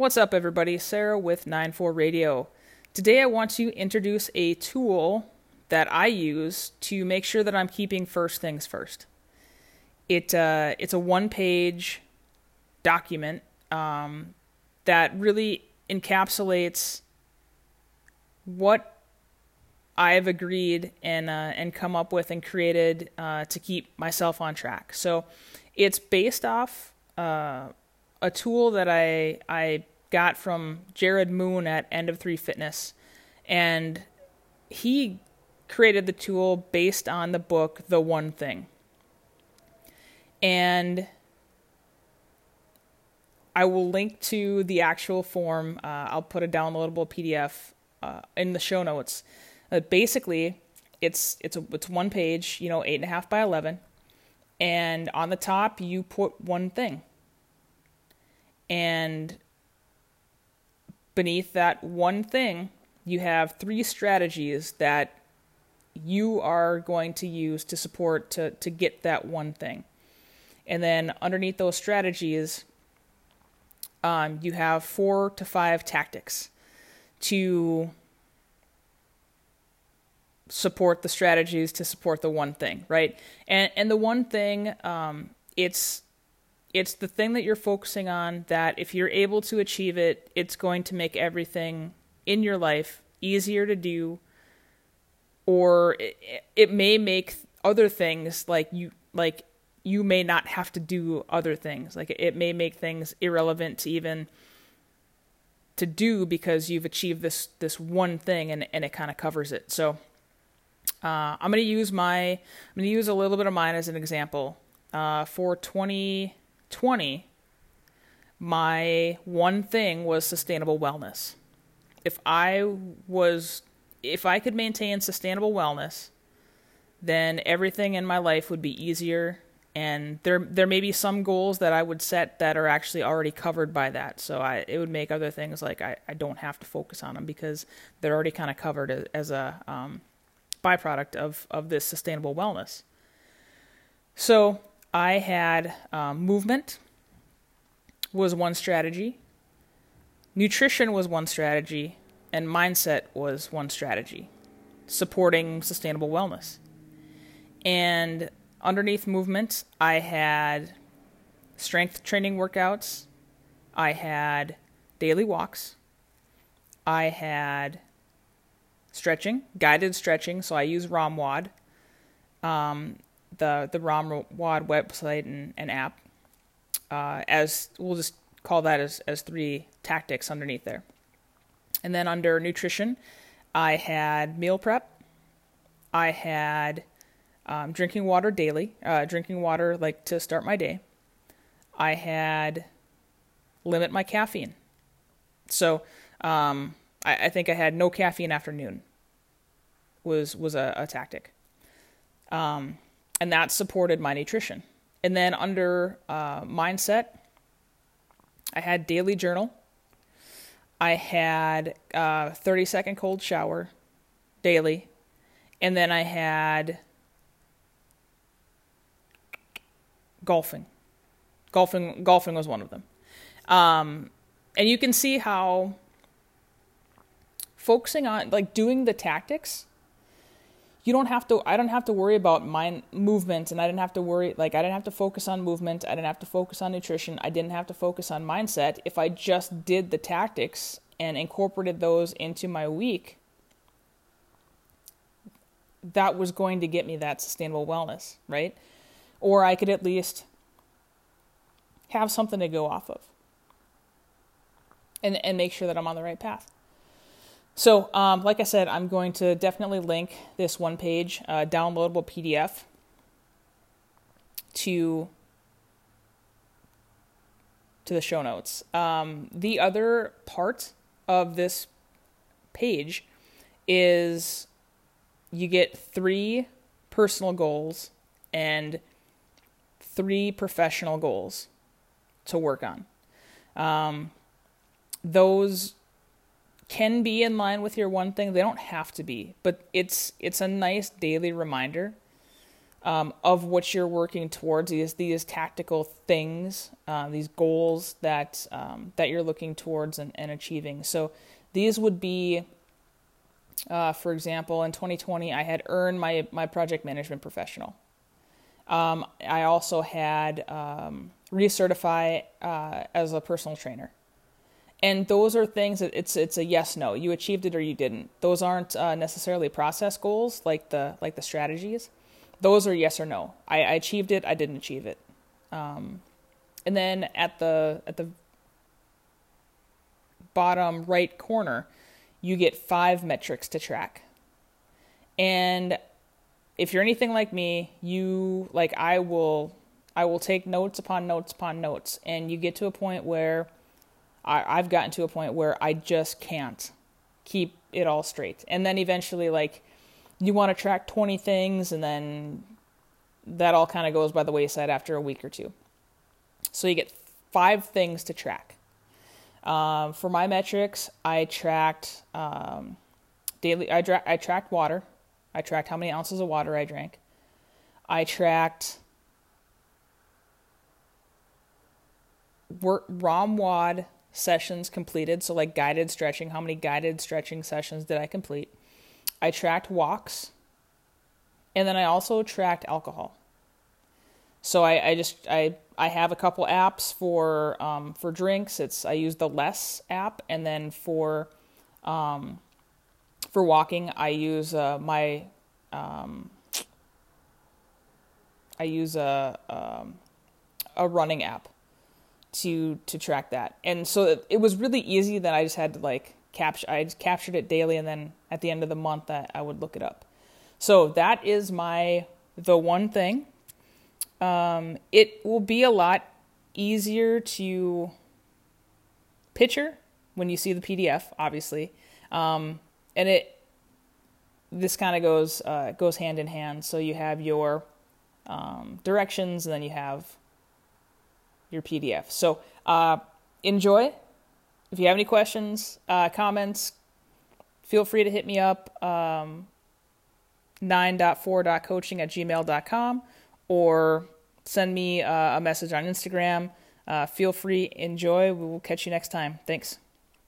What's up, everybody? Sarah with 94 Radio. Today, I want to introduce a tool that I use to make sure that I'm keeping first things first. It uh, it's a one-page document um, that really encapsulates what I've agreed and uh, and come up with and created uh, to keep myself on track. So it's based off uh, a tool that I I got from Jared Moon at End of Three Fitness, and he created the tool based on the book The One Thing. And I will link to the actual form. Uh, I'll put a downloadable PDF uh, in the show notes. Uh, basically, it's it's a, it's one page, you know, eight and a half by eleven, and on the top you put one thing, and beneath that one thing, you have three strategies that you are going to use to support to, to get that one thing. And then underneath those strategies, um, you have four to five tactics to support the strategies to support the one thing, right? And and the one thing, um, it's it's the thing that you're focusing on that if you're able to achieve it, it's going to make everything in your life easier to do or it, it may make other things like you like you may not have to do other things. Like it may make things irrelevant to even to do because you've achieved this this one thing and and it kind of covers it. So uh, I'm going to use my I'm to use a little bit of mine as an example. Uh, for 2020, my one thing was sustainable wellness. If I was if I could maintain sustainable wellness, then everything in my life would be easier and there there may be some goals that I would set that are actually already covered by that. So I it would make other things like I, I don't have to focus on them because they're already kind of covered as, as a um, byproduct of of this sustainable wellness. So I had um, movement was one strategy, nutrition was one strategy, and mindset was one strategy, supporting sustainable wellness. And underneath movement, I had strength training workouts, I had daily walks, I had stretching, guided stretching. So I use ROMWOD, um, the the ROM WAD website and, and app. Uh, as we'll just call that as as three tactics underneath there. And then under nutrition, I had meal prep. I had um, drinking water daily, uh, drinking water like to start my day. I had limit my caffeine. So um, I, I, think I had no caffeine afternoon. Was was a, a tactic, um, and that supported my nutrition. And then under uh, mindset, I had daily journal. I had a 30 second cold shower daily. And then I had golfing. Golfing golfing was one of them. Um, and you can see how focusing on like doing the tactics you don't have to i don't have to worry about mind movement and i didn't have to worry like i didn't have to focus on movement i didn't have to focus on nutrition i didn't have to focus on mindset. If i just did the tactics and incorporated those into my week that was going to get me that sustainable wellness right? Or i could at least have something to go off of and and make sure that i'm on the right path so, um, like I said, I'm going to definitely link this one page uh, downloadable PDF to to the show notes. Um, the other part of this page is you get three personal goals and three professional goals to work on. Um, those can be in line with your one thing. They don't have to be, but it's it's a nice daily reminder um, of what you're working towards. These these tactical things, uh, these goals that um, that you're looking towards and, and achieving. So these would be. Uh, for example, in 2020, I had earned my, my project management professional. Um, I also had um, recertify uh, as a personal trainer. And those are things that it's it's a yes no. You achieved it or you didn't. Those aren't uh, necessarily process goals like the like the strategies. Those are yes or no. I, I achieved it. I didn't achieve it. Um, and then at the at the bottom right corner, you get five metrics to track. And if you're anything like me, you like I will I will take notes upon notes upon notes, and you get to a point where I, I've gotten to a point where I just can't keep it all straight, and then eventually like you want to track 20 things, and then that all kind of goes by the wayside after a week or two. So you get five things to track. Um, for my metrics, I tracked um, daily. I, dra- I tracked water. I tracked how many ounces of water I drank. I tracked work ROMWOD sessions completed, so like guided stretching. How many guided stretching sessions did I complete? I tracked walks, and then I also tracked alcohol. So I, I just I I have a couple apps for um, for drinks. It's I use the Less app, and then for um, for walking, I use uh, my um, I use a um, a running app to to track that. And so it, was really easy that I just had to like capture I captured it daily and then at the end of the month I, I would look it up. So that is my the one thing. Um, it will be a lot easier to picture when you see the PDF, obviously. Um, and it this kind of goes uh, goes hand in hand. So you have your um, directions, and then you have your PDF. So uh, enjoy. If you have any questions, uh, comments, feel free to hit me up. Um, 9.4.coaching at gmail.com or send me uh, a message on Instagram. Uh, feel free, enjoy. We will catch you next time. Thanks.